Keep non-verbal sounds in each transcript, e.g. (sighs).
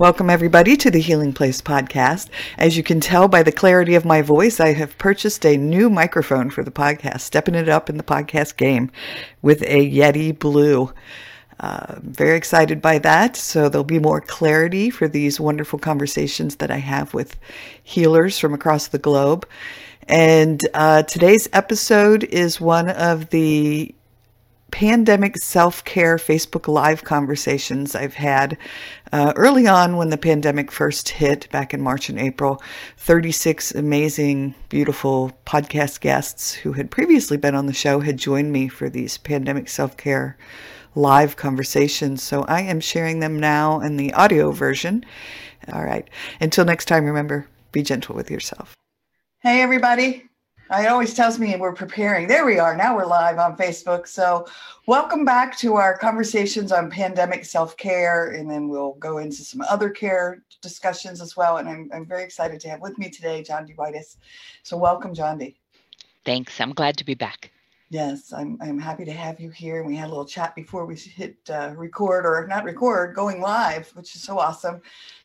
Welcome, everybody, to the Healing Place podcast. As you can tell by the clarity of my voice, I have purchased a new microphone for the podcast, stepping it up in the podcast game with a Yeti Blue. Uh, very excited by that. So there'll be more clarity for these wonderful conversations that I have with healers from across the globe. And uh, today's episode is one of the pandemic self care Facebook Live conversations I've had uh, early on when the pandemic first hit back in March and April. 36 amazing, beautiful podcast guests who had previously been on the show had joined me for these pandemic self care live conversations. So I am sharing them now in the audio version. All right. Until next time, remember be gentle with yourself. Hey, everybody. It always tells me we're preparing. There we are. Now we're live on Facebook. So, welcome back to our conversations on pandemic self care. And then we'll go into some other care discussions as well. And I'm, I'm very excited to have with me today Jondi Whitis. So, welcome, John D. Thanks. I'm glad to be back. Yes, I'm, I'm happy to have you here. We had a little chat before we hit uh, record or not record, going live, which is so awesome.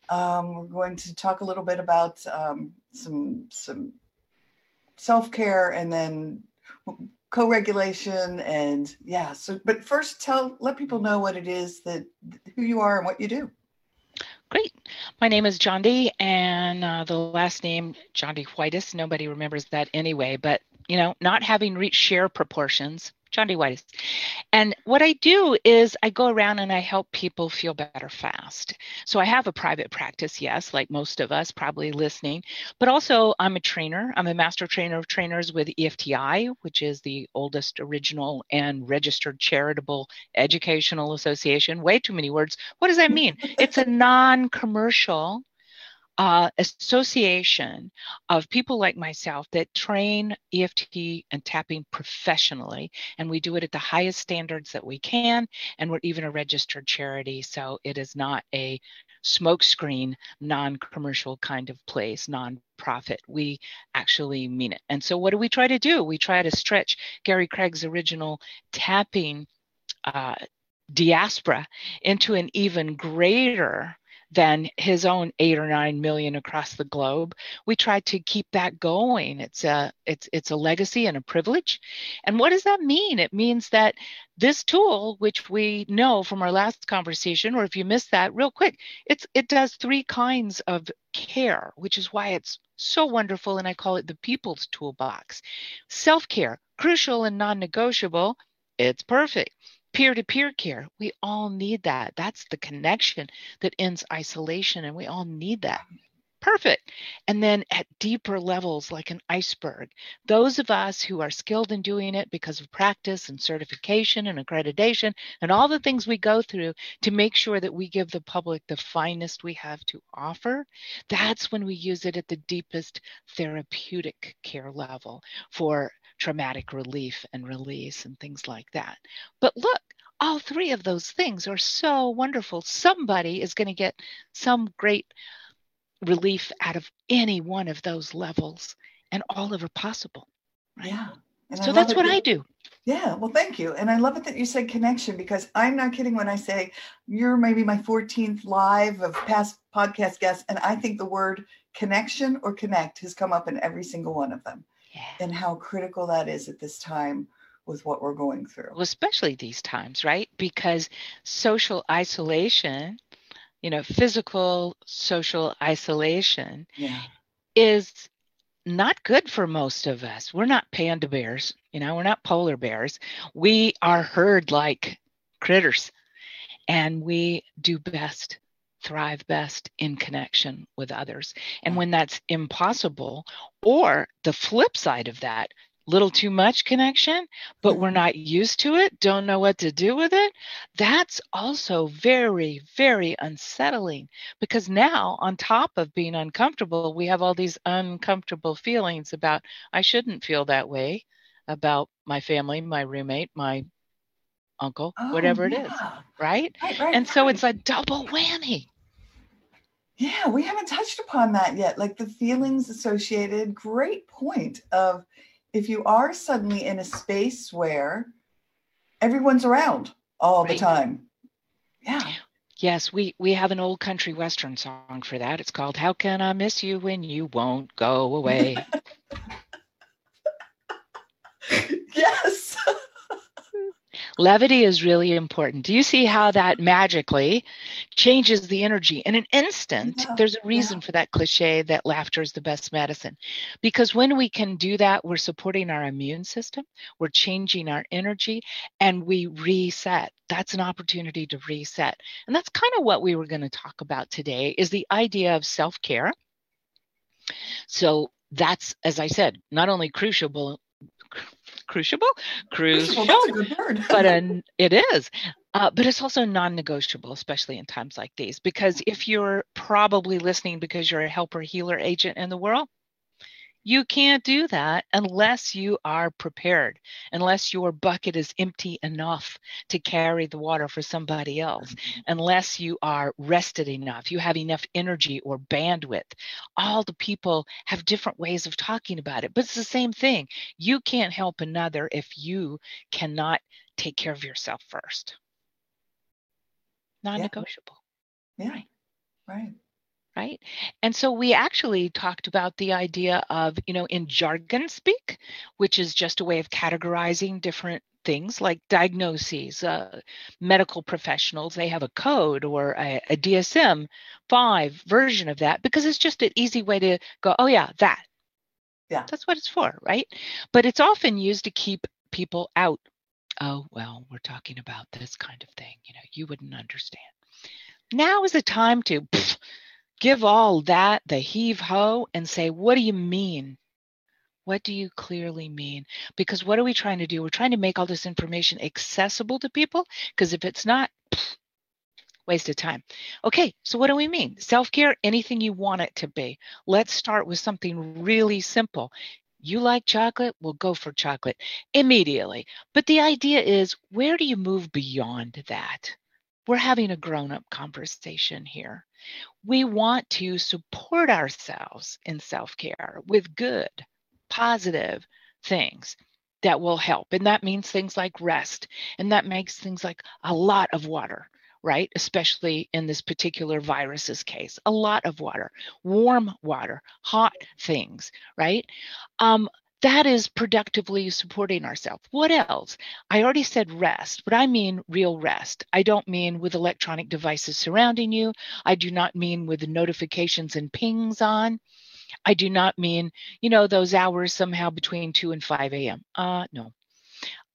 Um, we're going to talk a little bit about um, some some self care and then co-regulation and yeah so but first tell let people know what it is that who you are and what you do Great. My name is Jondi, and uh, the last name Jondi Whitis. Nobody remembers that anyway, but you know, not having reached Cher proportions, Jondi Whitis. And what I do is I go around and I help people feel better fast. So I have a private practice, yes, like most of us probably listening, but also I'm a trainer. I'm a master trainer of trainers with EFTI, which is the oldest original and registered charitable educational association. Way too many words. What does that mean? it's a non commercial uh, association of people like myself that train EFT and tapping professionally, and we do it at the highest standards that we can. And we're even a registered charity, so it is not a smokescreen, non-commercial kind of place, non-profit. We actually mean it. And so, what do we try to do? We try to stretch Gary Craig's original tapping. Uh, diaspora into an even greater than his own eight or nine million across the globe. We try to keep that going. It's a it's it's a legacy and a privilege. And what does that mean? It means that this tool, which we know from our last conversation, or if you missed that, real quick, it's it does three kinds of care, which is why it's so wonderful, and I call it the people's toolbox. Self-care, crucial and non-negotiable. It's perfect peer to peer care. We all need that. That's the connection that ends isolation, and we all need that. Perfect. And then at deeper levels, like an iceberg, those of us who are skilled in doing it because of practice and certification and accreditation and all the things we go through to make sure that we give the public the finest we have to offer, that's when we use it at the deepest therapeutic care level for traumatic relief and release and things like that. But look, all three of those things are so wonderful. Somebody is going to get some great relief out of any one of those levels, and all of it possible. Right? Yeah. And so that's what that, I do. Yeah, well, thank you. And I love it that you said connection because I'm not kidding when I say you're maybe my 14th live of past podcast guests. And I think the word connection or connect has come up in every single one of them yeah. and how critical that is at this time with what we're going through. Well, especially these times, right? Because social isolation, you know, physical social isolation yeah. is not good for most of us. We're not panda bears, you know, we're not polar bears. We are herd like critters and we do best thrive best in connection with others. And when that's impossible, or the flip side of that, little too much connection, but we're mm-hmm. not used to it, don't know what to do with it, that's also very, very unsettling because now, on top of being uncomfortable, we have all these uncomfortable feelings about, I shouldn't feel that way about my family, my roommate, my uncle, oh, whatever yeah. it is, right? right, right and so it's a double whammy. Yeah, we haven't touched upon that yet. Like the feelings associated, great point of if you are suddenly in a space where everyone's around all right. the time. Yeah. Yes, we we have an old country western song for that. It's called "How Can I Miss You When You Won't Go Away." (laughs) yes. Levity is really important. Do you see how that magically changes the energy in an instant? Yeah, There's a reason yeah. for that cliche that laughter is the best medicine. Because when we can do that, we're supporting our immune system, we're changing our energy, and we reset. That's an opportunity to reset. And that's kind of what we were going to talk about today is the idea of self-care. So that's, as I said, not only crucial, crucible, crucial, That's a good word. but an, it is. Uh, but it's also non-negotiable, especially in times like these, because if you're probably listening because you're a helper healer agent in the world, you can't do that unless you are prepared, unless your bucket is empty enough to carry the water for somebody else, mm-hmm. unless you are rested enough, you have enough energy or bandwidth. All the people have different ways of talking about it, but it's the same thing. You can't help another if you cannot take care of yourself first. Non negotiable. yeah. Right. Right. Right? And so we actually talked about the idea of you know in jargon speak which is just a way of categorizing different things like diagnoses uh, medical professionals they have a code or a, a dsm 5 version of that because it's just an easy way to go oh yeah that. Yeah. that's what it's for right? But it's often used to keep people out. Oh well we're talking about this kind of thing you know you wouldn't understand. Now is the time to pff, give all that the heave ho and say, what do you mean? What do you clearly mean? Because what are we trying to do? We're trying to make all this information accessible to people. Because if it's not, pff, waste of time. Okay, so what do we mean? Self care, anything you want it to be. Let's start with something really simple. You like chocolate? We'll go for chocolate immediately. But the idea is where do you move beyond that? We're having a grown up conversation here. We want to support ourselves in self care with good, positive things that will help. And that means things like rest. And that makes things like a lot of water, right? Especially in this particular virus's case, a lot of water, warm water, hot things, right? Um, that is productively supporting ourselves. What else? I already said rest, but I mean real rest. I don't mean with electronic devices surrounding you. I do not mean with notifications and pings on. I do not mean, you know, those hours somehow between 2 and 5 a.m. Uh, no.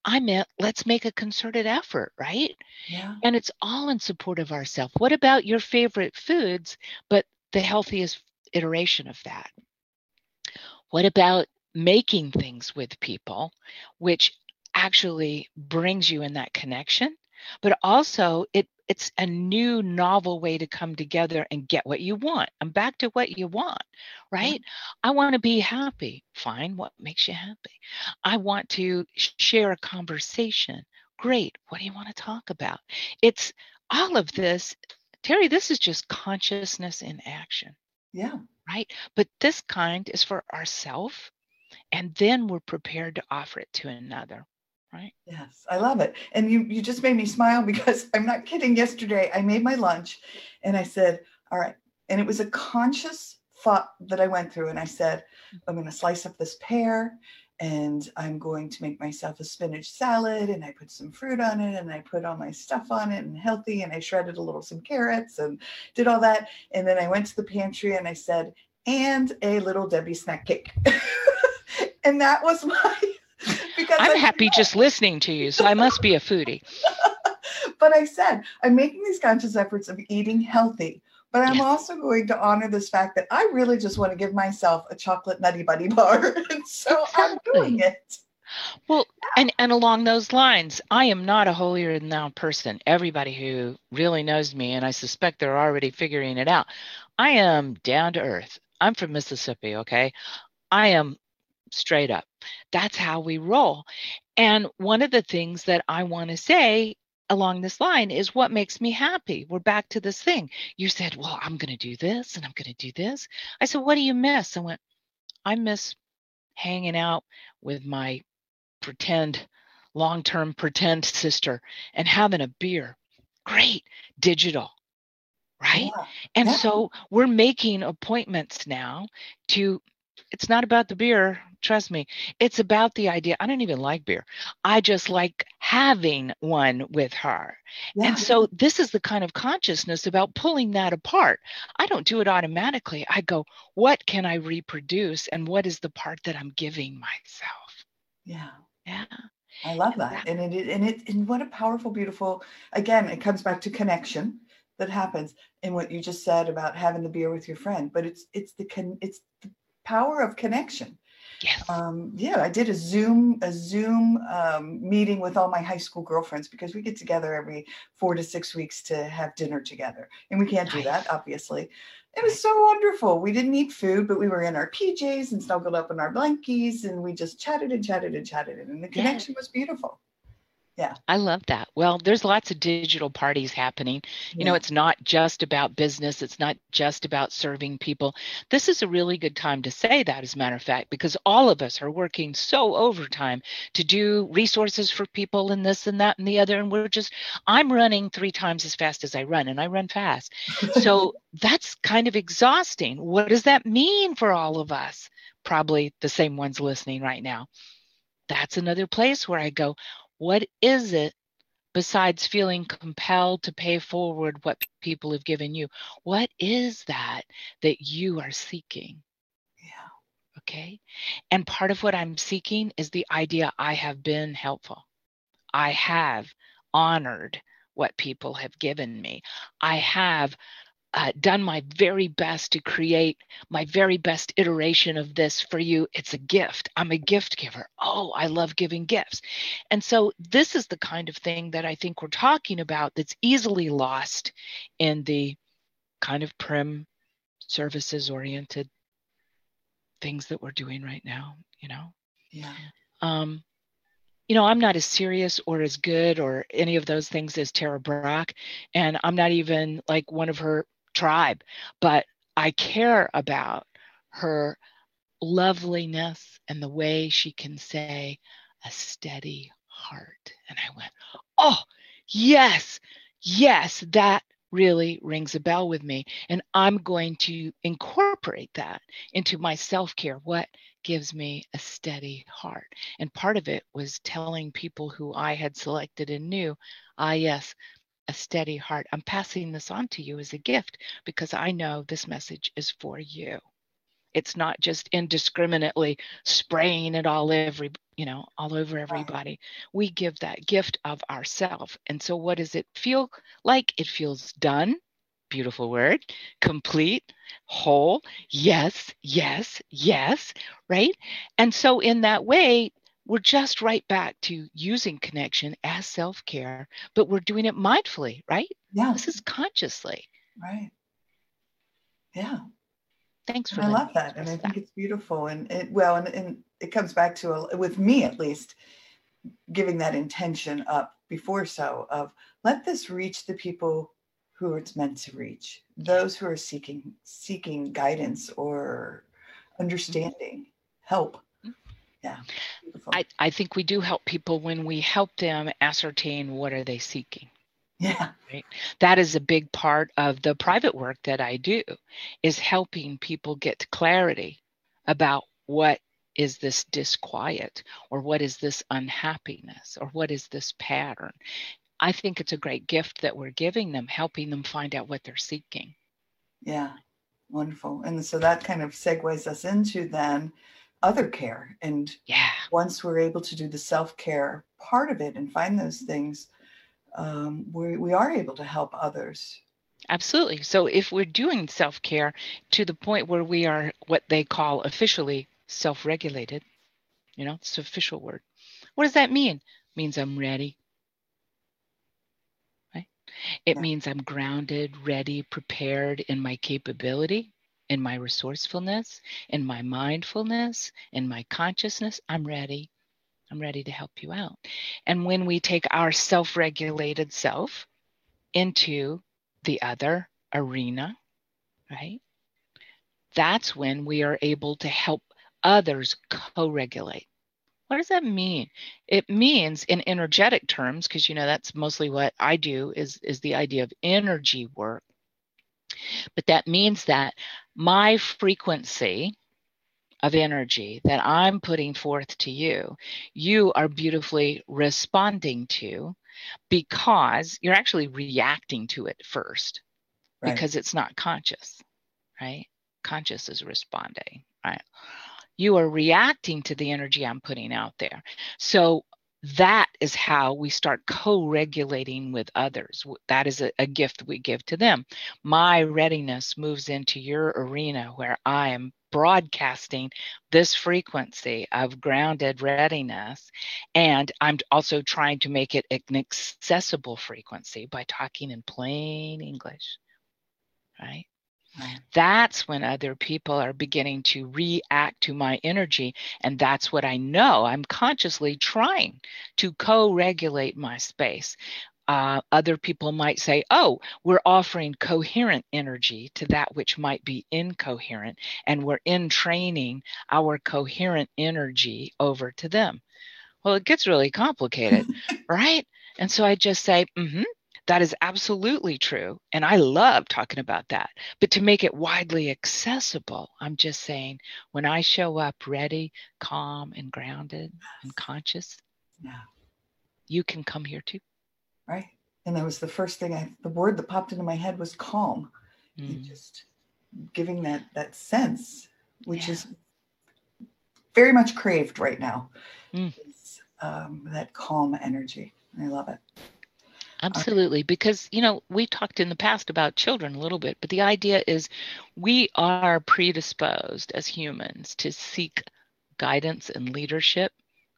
I meant let's make a concerted effort, right? Yeah. And it's all in support of ourselves. What about your favorite foods, but the healthiest iteration of that? What about making things with people, which actually brings you in that connection, but also it it's a new novel way to come together and get what you want. I'm back to what you want, right? I want to be happy. Fine, what makes you happy? I want to share a conversation. Great. What do you want to talk about? It's all of this. Teri, this is just consciousness in action. Yeah. Right? But this kind is for ourselves and then we're prepared to offer it to another right Yes, I love it. And you you just made me smile (laughs) because I'm not kidding. Yesterday I made my lunch and I said, "All right." And it was a conscious thought that I went through and I said, "I'm going to slice up this pear and I'm going to make myself a spinach salad and I put some fruit on it and I put all my stuff on it and healthy and I shredded a little some carrots and did all that and then I went to the pantry and I said, "And a little Debbie snack cake." (laughs) and that was (laughs) my because i'm I happy know. just listening to you so i must be a foodie (laughs) but I said, I'm making these conscious efforts of eating healthy, but I'm Yes. also going to honor this fact that I really just want to give myself a chocolate nutty buddy bar. (laughs) and so I'm doing it. well and and along those lines i am not a holier than thou person everybody who really knows me and i suspect they're already figuring it out i am down to earth i'm from mississippi okay i am straight up that's how we roll and one of the things that i want to say along this line is what makes me happy. We're back to this thing. You said, Well, I'm going to do this and I'm going to do this. I said, What do you miss? I went, I miss hanging out with my pretend, long term pretend sister and having a beer. Great. Digital. right? Yeah. And yeah. so we're making appointments now to it's not about the beer, trust me. It's about the idea. I don't even like beer. I just like having one with her. Yeah. And so this is the kind of consciousness about pulling that apart. I don't do it automatically. I go, what can I reproduce and what is the part that I'm giving myself? Yeah. Yeah. I love that. And it and it and what a powerful, beautiful again, it comes back to connection that happens in what you just said about having the beer with your friend. But it's it's the con it's the power of connection. Yes. Um, yeah, I did a Zoom a Zoom um, meeting with all my high school girlfriends because we get together every four to six weeks to have dinner together, and we can't do that obviously. It was so wonderful. We didn't eat food, but we were in our PJs and snuggled up in our blankies, and we just chatted and chatted and chatted, and the connection was beautiful yeah. I love that. Well there's lots of digital parties happening. You know it's not just about business. It's not just about serving people. This is a really good time to say that as a matter of fact because all of us are working so overtime to do resources for people and this and that and the other and we're just i'm running three times as fast as i run and i run fast. So (laughs) that's kind of exhausting. What does that mean for all of us? Probably the same ones listening right now. That's another place where I go, what is it besides feeling compelled to pay forward what people have given you? What is that that you are seeking? Yeah. Okay. And part of what I'm seeking is the idea I have been helpful. I have honored what people have given me. I have uh, done my very best to create my very best iteration of this for you. It's a gift. I'm a gift giver. Oh, I love giving gifts. And so, this is the kind of thing that I think we're talking about that's easily lost in the kind of prim services oriented things that we're doing right now, you know? Yeah. Um, you know, I'm not as serious or as good or any of those things as Tara Brach. And I'm not even like one of her tribe, but I care about her loveliness and the way she can say a steady heart. And I went, oh, yes, yes, that really rings a bell with me. And I'm going to incorporate that into my self care. What gives me a steady heart? And part of it was telling people who I had selected and knew, ah, yes, a steady heart. I'm passing this on to you as a gift because I know this message is for you. It's not just indiscriminately spraying it all every, you know, all over everybody. We give that gift of ourself. And so what does it feel like? It feels done. Beautiful word. Complete, whole. Yes, yes, yes, right? And so in that way, we're just right back to using connection as self care, but we're doing it mindfully, right? Yeah. This is consciously. Right. Yeah. Thanks for that. I love that. And I think it's beautiful. And it, well, and, and it comes back to, a, with me at least, giving that intention up before so of let this reach the people who it's meant to reach, those who are seeking, seeking guidance or mm-hmm. understanding, help yeah. I, I think we do help people when we help them ascertain what are they seeking. Yeah. Right? That is a big part of the private work that i do is helping people get clarity about what is this disquiet or what is this unhappiness or what is this pattern. I think it's a great gift that we're giving them helping them find out what they're seeking. Yeah. Wonderful. And so that kind of segues us into then other care. And yeah, once we're able to do the self care part of it and find those things, um, we, we are able to help others. Absolutely. So if we're doing self care to the point where we are what they call officially self regulated, you know, it's an official word. What does that mean? It means I'm ready. Right? It yeah. means I'm grounded, ready, prepared in my capability in my resourcefulness, in my mindfulness, in my consciousness, I'm ready. I'm ready to help you out. And when we take our self regulated self into the other arena, right? That's when we are able to help others co regulate. What does that mean? It means in energetic terms, because you know that's mostly what I do is, is the idea of energy work But that means that my frequency of energy that I'm putting forth to you, you are beautifully responding to because you're actually reacting to it first right. because it's not conscious, right? Conscious is responding, right? You are reacting to the energy I'm putting out there. So that is how we start co-regulating with others. That is a, a, gift we give to them. My readiness moves into your arena where i am broadcasting this frequency of grounded readiness and i'm also trying to make it an accessible frequency by talking in plain english right that's when other people are beginning to react to my energy. And that's what I know. I'm consciously trying to co regulate my space. Uh, other people might say, oh, we're offering coherent energy to that which might be incoherent, and we're entraining our coherent energy over to them. Well, it gets really complicated, (laughs) right? And so I just say, mm-hmm, that is absolutely true. And I love talking about that. But to make it widely accessible, I'm just saying when I show up ready, calm, and grounded and conscious, yeah. you can come here too. Right. And that was the first thing I, the word that popped into my head was calm. Mm. Just giving that, that sense, which yeah. is very much craved right now. Mm. Um, that calm energy. I love it. Absolutely. Because, you know, we talked in the past about children a little bit, but the idea is we are predisposed as humans to seek guidance and leadership,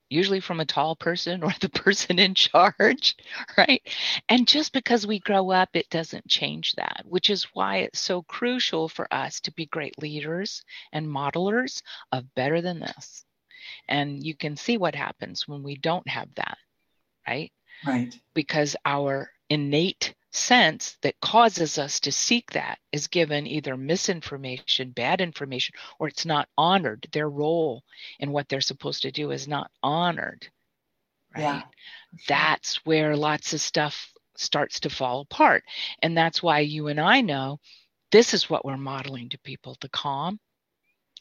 usually from a tall person (laughs) or the person in charge, (laughs) right? And just because we grow up, it doesn't change that, which is why it's so crucial for us to be great leaders and modelers of better than this. And you can see what happens when we don't have that, right? Right. Because our innate sense that causes us to seek that is given either misinformation, bad information, or it's not honored. Their role in what they're supposed to do is not honored. Right. Yeah. That's where lots of stuff starts to fall apart. And that's why you and I know this is what we're modeling to people the calm.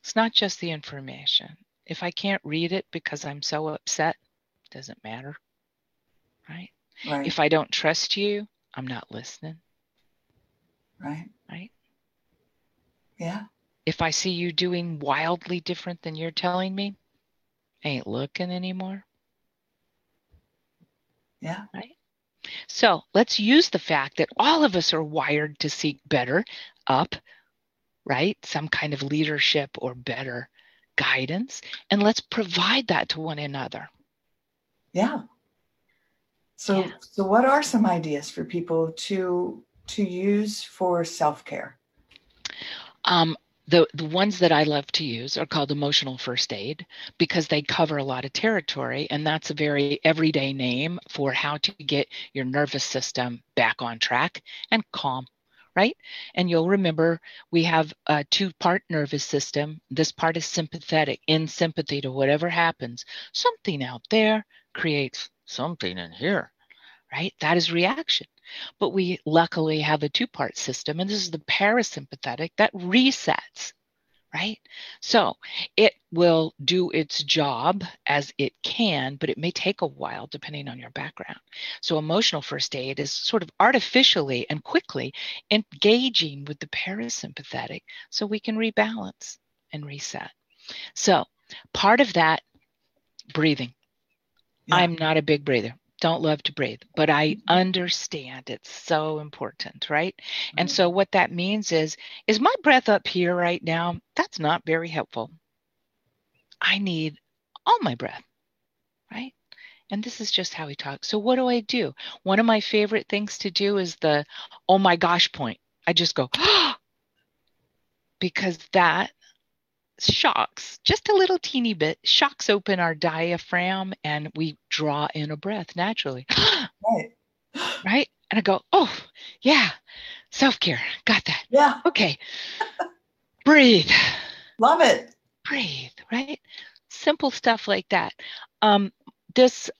It's not just the information. If I can't read it because I'm so upset, doesn't matter right? Right. If I don't trust you, I'm not listening. Right. Right. Yeah. If I see you doing wildly different than you're telling me, I ain't looking anymore. Yeah. Right. So let's use the fact that all of us are wired to seek better up, right? Some kind of leadership or better guidance. And let's provide that to one another. Yeah. So, yeah. so what are some ideas for people to to use for self care? Um, the the ones that I love to use are called emotional first aid because they cover a lot of territory, and that's a very everyday name for how to get your nervous system back on track and calm right? And you'll remember we have a two part nervous system. This part is sympathetic, in sympathy to whatever happens. Something out there creates something in here, right? That is reaction. But we luckily have a two part system, and this is the parasympathetic that resets, right? So it will do its job as it can, but it may take a while depending on your background. So emotional first aid is sort of artificially and quickly engaging with the parasympathetic so we can rebalance and reset. So part of that, breathing. Yeah. I'm not a big breather don't love to breathe, but I understand it's so important, right? Mm-hmm. And so what that means is is my breath up here right now? That's not very helpful. I need all my breath, right? And this is just how we talk. So what do I do? One of my favorite things to do is the oh my gosh point. I just go (gasps) because that shocks, just a little teeny bit, shocks open our diaphragm and we draw in a breath naturally. (gasps) right. (gasps) Right. And I go, oh, yeah, self care. Got that. Yeah. Okay. (laughs) Breathe. Love it. Breathe. Right. Simple stuff like that. Um, this,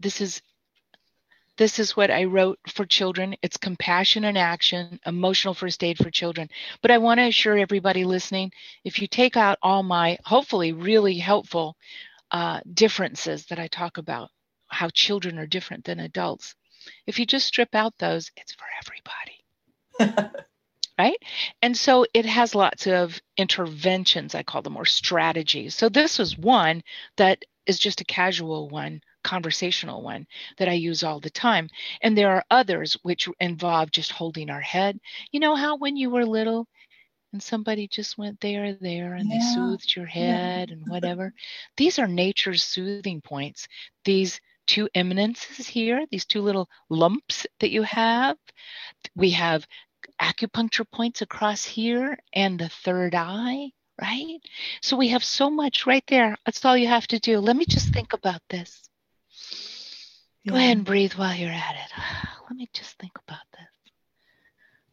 this is This is what I wrote for children. It's compassion in action, emotional first aid for children. But I want to assure everybody listening if you take out all my hopefully really helpful uh, differences that I talk about, how children are different than adults, if you just strip out those, it's for everybody. (laughs) right? And so it has lots of interventions, I call them, or strategies. So this was one that is just a casual one, conversational one that I use all the time. And there are others which involve just holding our head. You know how when you were little, and somebody just went there there and yeah. they soothed your head yeah. and whatever these are nature's soothing points these two eminences here these two little lumps that you have we have acupuncture points across here and the third eye, right? So we have so much right there. That's all you have to do. Let me just think about this. Yeah. Go ahead and breathe while you're at it. (sighs) Let me just think about this.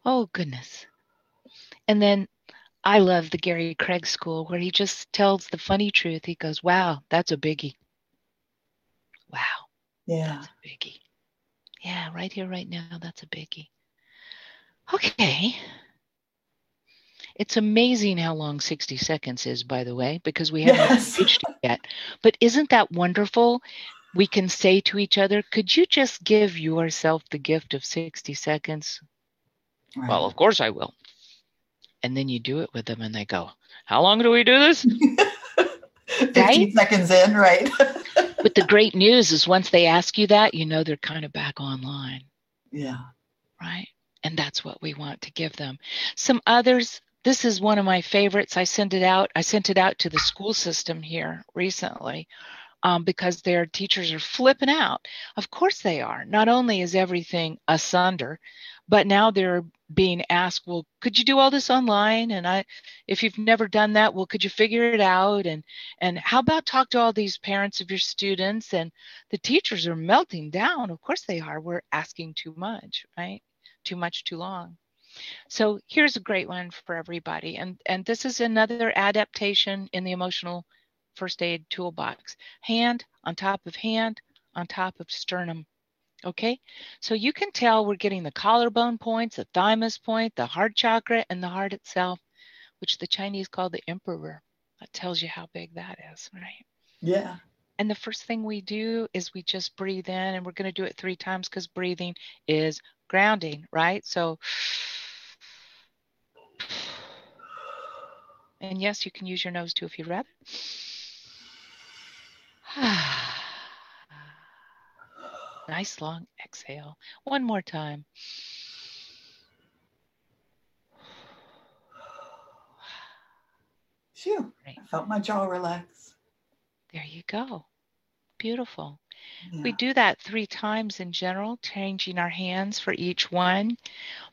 Oh, goodness. And then I love the Gary Craig school where he just tells the funny truth. He goes, Wow, that's a biggie. Wow. Yeah. That's a biggie. Yeah, right here, right now, that's a biggie. Okay. It's amazing how long 60 seconds is, by the way, because we haven't yes. (laughs) reached it yet. But isn't that wonderful? We can say to each other, could you just give yourself the gift of 60 seconds? Well, of course I will. And then you do it with them and they go, How long do we do this? (laughs) 15 right? seconds in, right? (laughs) but the great news is once they ask you that, you know they're kind of back online. Yeah. Right? and that's what we want to give them. Some others, this is one of my favorites. I sent it out. I sent it out to the school system here recently um, because their teachers are flipping out. Of course they are. Not only is everything asunder, but now they're being asked, well, could you do all this online? And I, if you've never done that, well, could you figure it out? And and how about talk to all these parents of your students? And the teachers are melting down. Of course they are. We're asking too much, right? too much too long. So here's a great one for everybody. And, and this is another adaptation in the emotional first aid toolbox. Hand on top of hand on top of sternum. Okay, so you can tell we're getting the collarbone points, the thymus point, the heart chakra, and the heart itself, which the Chinese call the emperor. That tells you how big that is, right? Yeah. And the first thing we do is we just breathe in, and we're going to do it three times because breathing is grounding, right? So, and yes, you can use your nose too if you'd rather. (sighs) nice long exhale. One more time. Phew, I felt my jaw relax. There you go. Beautiful. We do that three times in general, changing our hands for each one.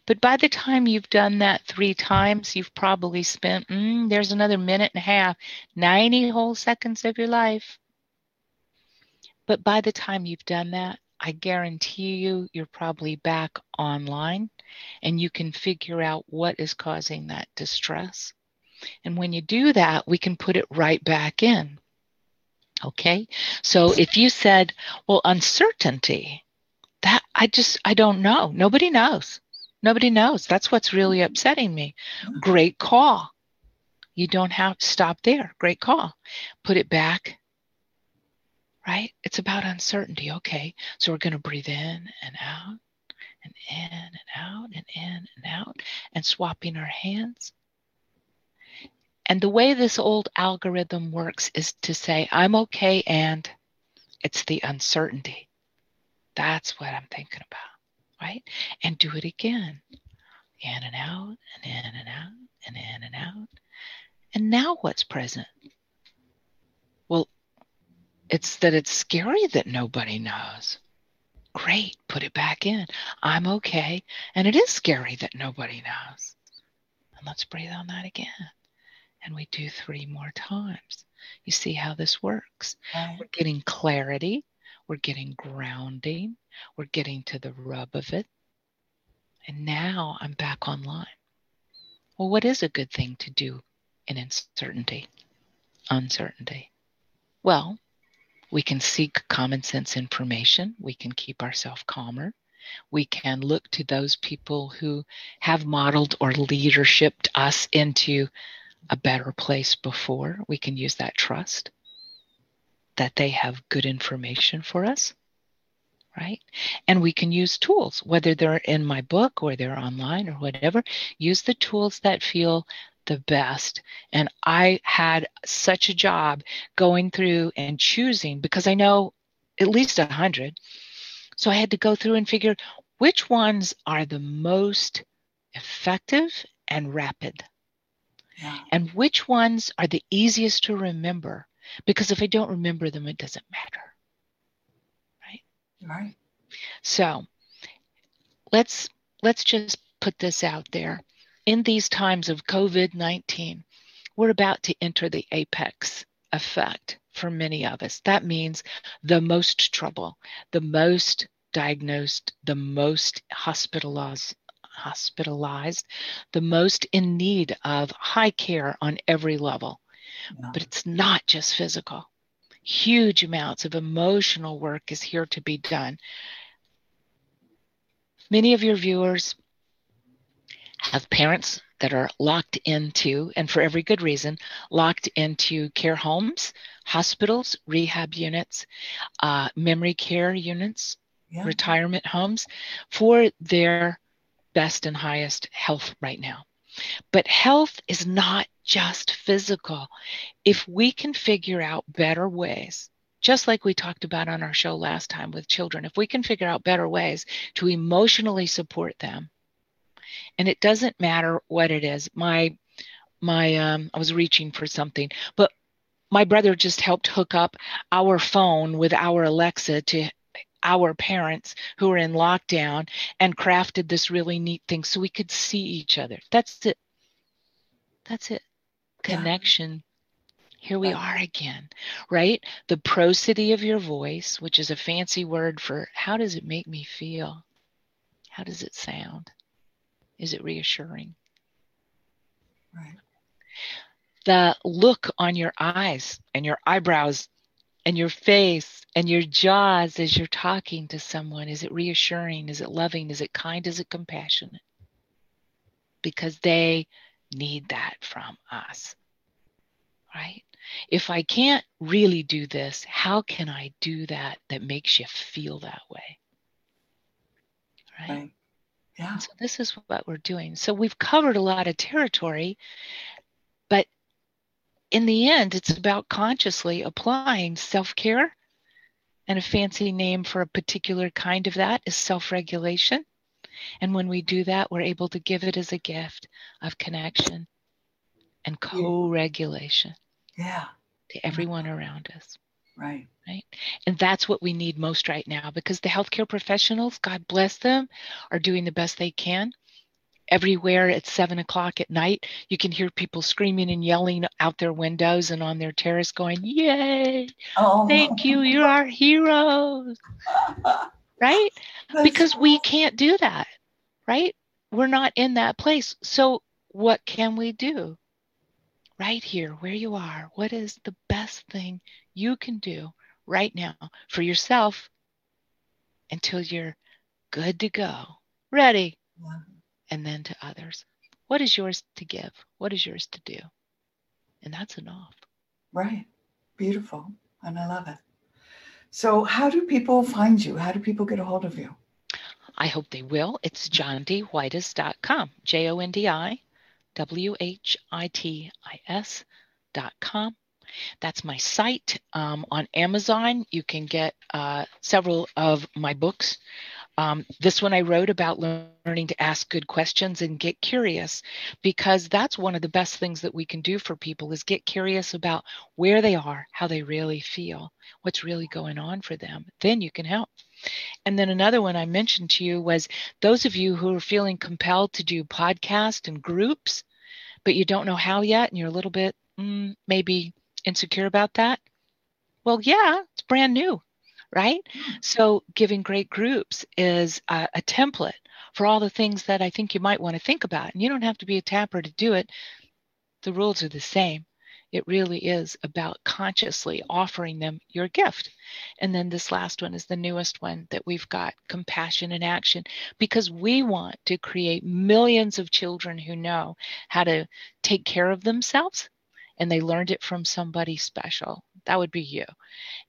But by the time you've done that three times, you've probably spent, mm, there's another minute and a half, 90 whole seconds of your life. But by the time you've done that, I guarantee you, you're probably back online and you can figure out what is causing that distress. And when you do that, we can put it right back in. Okay. So if you said, well, uncertainty, that I just, I don't know. Nobody knows. Nobody knows. That's what's really upsetting me. Great call. You don't have to stop there. Great call. Put it back. Right? It's about uncertainty. Okay. So we're going to breathe in and out and in and out and in and out and swapping our hands and the way this old algorithm works is to say, I'm okay, and it's the uncertainty. That's what I'm thinking about, right? And do it again. In and out, and in and out, and in and out. And now what's present? Well, it's that it's scary that nobody knows. Great, put it back in. I'm okay. And it is scary that nobody knows. And let's breathe on that again and we do three more times. You see how this works. Right. We're getting clarity, we're getting grounding, we're getting to the rub of it. And now I'm back online. Well, what is a good thing to do in uncertainty? Uncertainty. Well, We can seek common sense information. We can keep ourselves calmer. We can look to those people who have modeled or leadershiped us into a better place before. We can use that trust that they have good information for us, right? And we can use tools, whether they're in my book or they're online or whatever, use the tools that feel the best. And I had such a job going through and choosing because I know at least a hundred. So I had to go through and figure which ones are the most effective and rapid. Yeah. And which ones are the easiest to remember? Because if I don't remember them, it doesn't matter. Right? Right. So let's let's just put this out there in these times of COVID 19, we're about to enter the apex effect for many of us. That means the most trouble, the most diagnosed, the most hospitalized, hospitalized, the most in need of high care on every level. Yeah. But it's not just physical. Huge amounts of emotional work is here to be done. Many of your viewers have parents that are locked into, and for every good reason, locked into care homes, hospitals, rehab units, uh, memory care units, yeah. retirement homes for their best and highest health right now. But health is not just physical. If we can figure out better ways, just like we talked about on our show last time with children, if we can figure out better ways to emotionally support them and it doesn't matter what it is. My my um, I was reaching for something, but my brother just helped hook up our phone with our Alexa to our parents who are in lockdown and crafted this really neat thing so we could see each other. That's it. That's it. Connection. Yeah. Here we are again, right? The prosody of your voice, which is a fancy word for how does it make me feel? How does it sound? Is it reassuring? Right. The look on your eyes and your eyebrows and your face and your jaws as you're talking to someone is it reassuring? Is it loving? Is it kind? Is it compassionate? Because they need that from us. Right? If I can't really do this, how can I do that that makes you feel that way? Right? right. Yeah. So this is what we're doing. So we've covered a lot of territory, in the end, it's about consciously applying self care. And a fancy name for a particular kind of that is self regulation. And when we do that, we're able to give it as a gift of connection and co regulation yeah. to everyone around us. Right. Right. And that's what we need most right now because the healthcare professionals, God bless them, are doing the best they can. Everywhere at seven o'clock at night, you can hear people screaming and yelling out their windows and on their terrace going, Yay! Oh. Thank you. You're our heroes. (laughs) right? because we can't do that. Right? We're not in that place. So, what can we do? right here where you are, what is the best thing you can do right now for yourself until you're good to go, ready, yeah. And then to others? What is yours to give? What is yours to do? And that's enough. Right. Beautiful. And I love it. So, how do people find you? How do people get a hold of you? I hope they will. It's jondiwhitis.com, J O N D I W H I T I S dot com. That's my site. Um, on Amazon, you can get uh, several of my books. Um, this one I wrote about learning to ask good questions and get curious because that's one of the best things that we can do for people is get curious about where they are, how they really feel, what's really going on for them. Then you can help. And then another one I mentioned to you was those of you who are feeling compelled to do podcast and groups, but you don't know how yet, and you're a little bit mm, maybe insecure about that. Well, yeah, it's brand new, right? Hmm. So, giving great groups is a, a template for all the things that I think you might want to think about. And you don't have to be a tapper to do it. The rules are the same. It really is about consciously offering them your gift. And then this last one is the newest one that we've got compassion in action because we want to create millions of children who know how to take care of themselves and they learned it from somebody special. That would be you.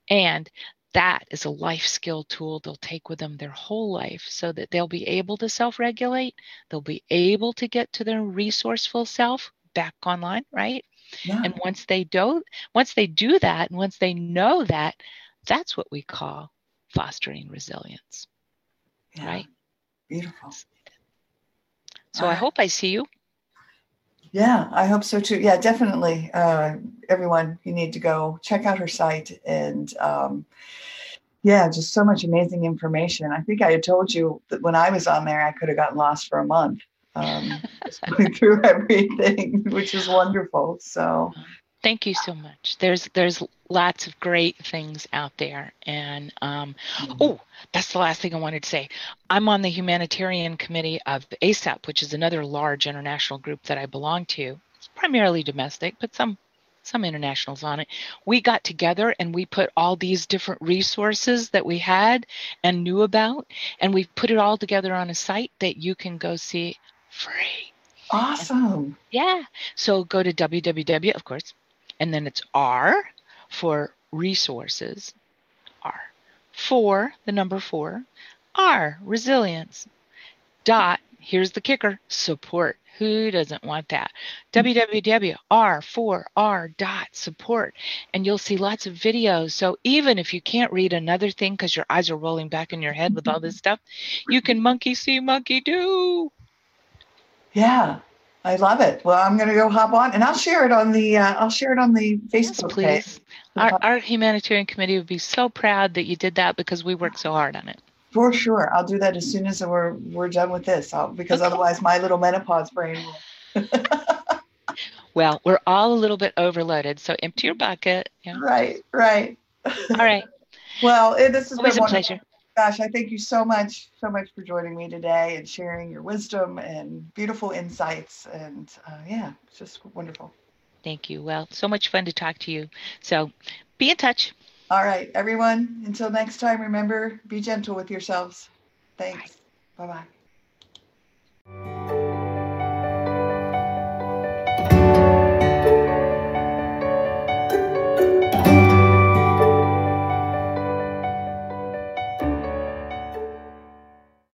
And that is a life skill tool they'll take with them their whole life so that they'll be able to self regulate. They'll be able to get to their resourceful self back online, right? Yeah. And once they do, once they do that, and once they know that, that's what we call fostering resilience, yeah. right? Beautiful. So I hope I see you. Yeah, I hope so too. Yeah, definitely. Uh, everyone, you need to go check out her site and. Um, yeah, just so much amazing information. I think I had told you that when I was on there, I could have gotten lost for a month um, going (laughs) through everything, which is wonderful. So, thank you so much. There's there's lots of great things out there, and um, mm-hmm. oh, that's the last thing I wanted to say. I'm on the humanitarian committee of ACEP, which is another large international group that I belong to. It's primarily domestic, but some some internationals on it. We got together and we put all these different resources that we had and knew about, and we put it all together on a site that you can go see free. Awesome. And, yeah. So go to www, of course, and then it's R for resources, R. For the number four, R, resilience. Dot, here's the kicker, support. Who doesn't want that? www.r4r dot support. And you'll see lots of videos. So even if you can't read another thing because your eyes are rolling back in your head with all this stuff, you can monkey see, monkey do. Yeah, I love it. Well, I'm going to go hop on, and I'll share it on the uh, I'll share it on the Facebook yes, please. page. Our, our humanitarian committee would be so proud that you did that because we worked so hard on it. For sure, I'll do that as soon as we're we're done with this, I'll, because okay. otherwise my little menopause brain will. (laughs) well, we're all a little bit overloaded, so empty your bucket. Yeah. Right, right. All right. (laughs) well, it, this is always a pleasure gosh, I thank you so much, so much for joining me today and sharing your wisdom and beautiful insights. And uh, yeah, it's just wonderful. Thank you. Well, so much fun to talk to you. So be in touch. All right, everyone. Until next time, remember be gentle with yourselves. Thanks. Bye bye.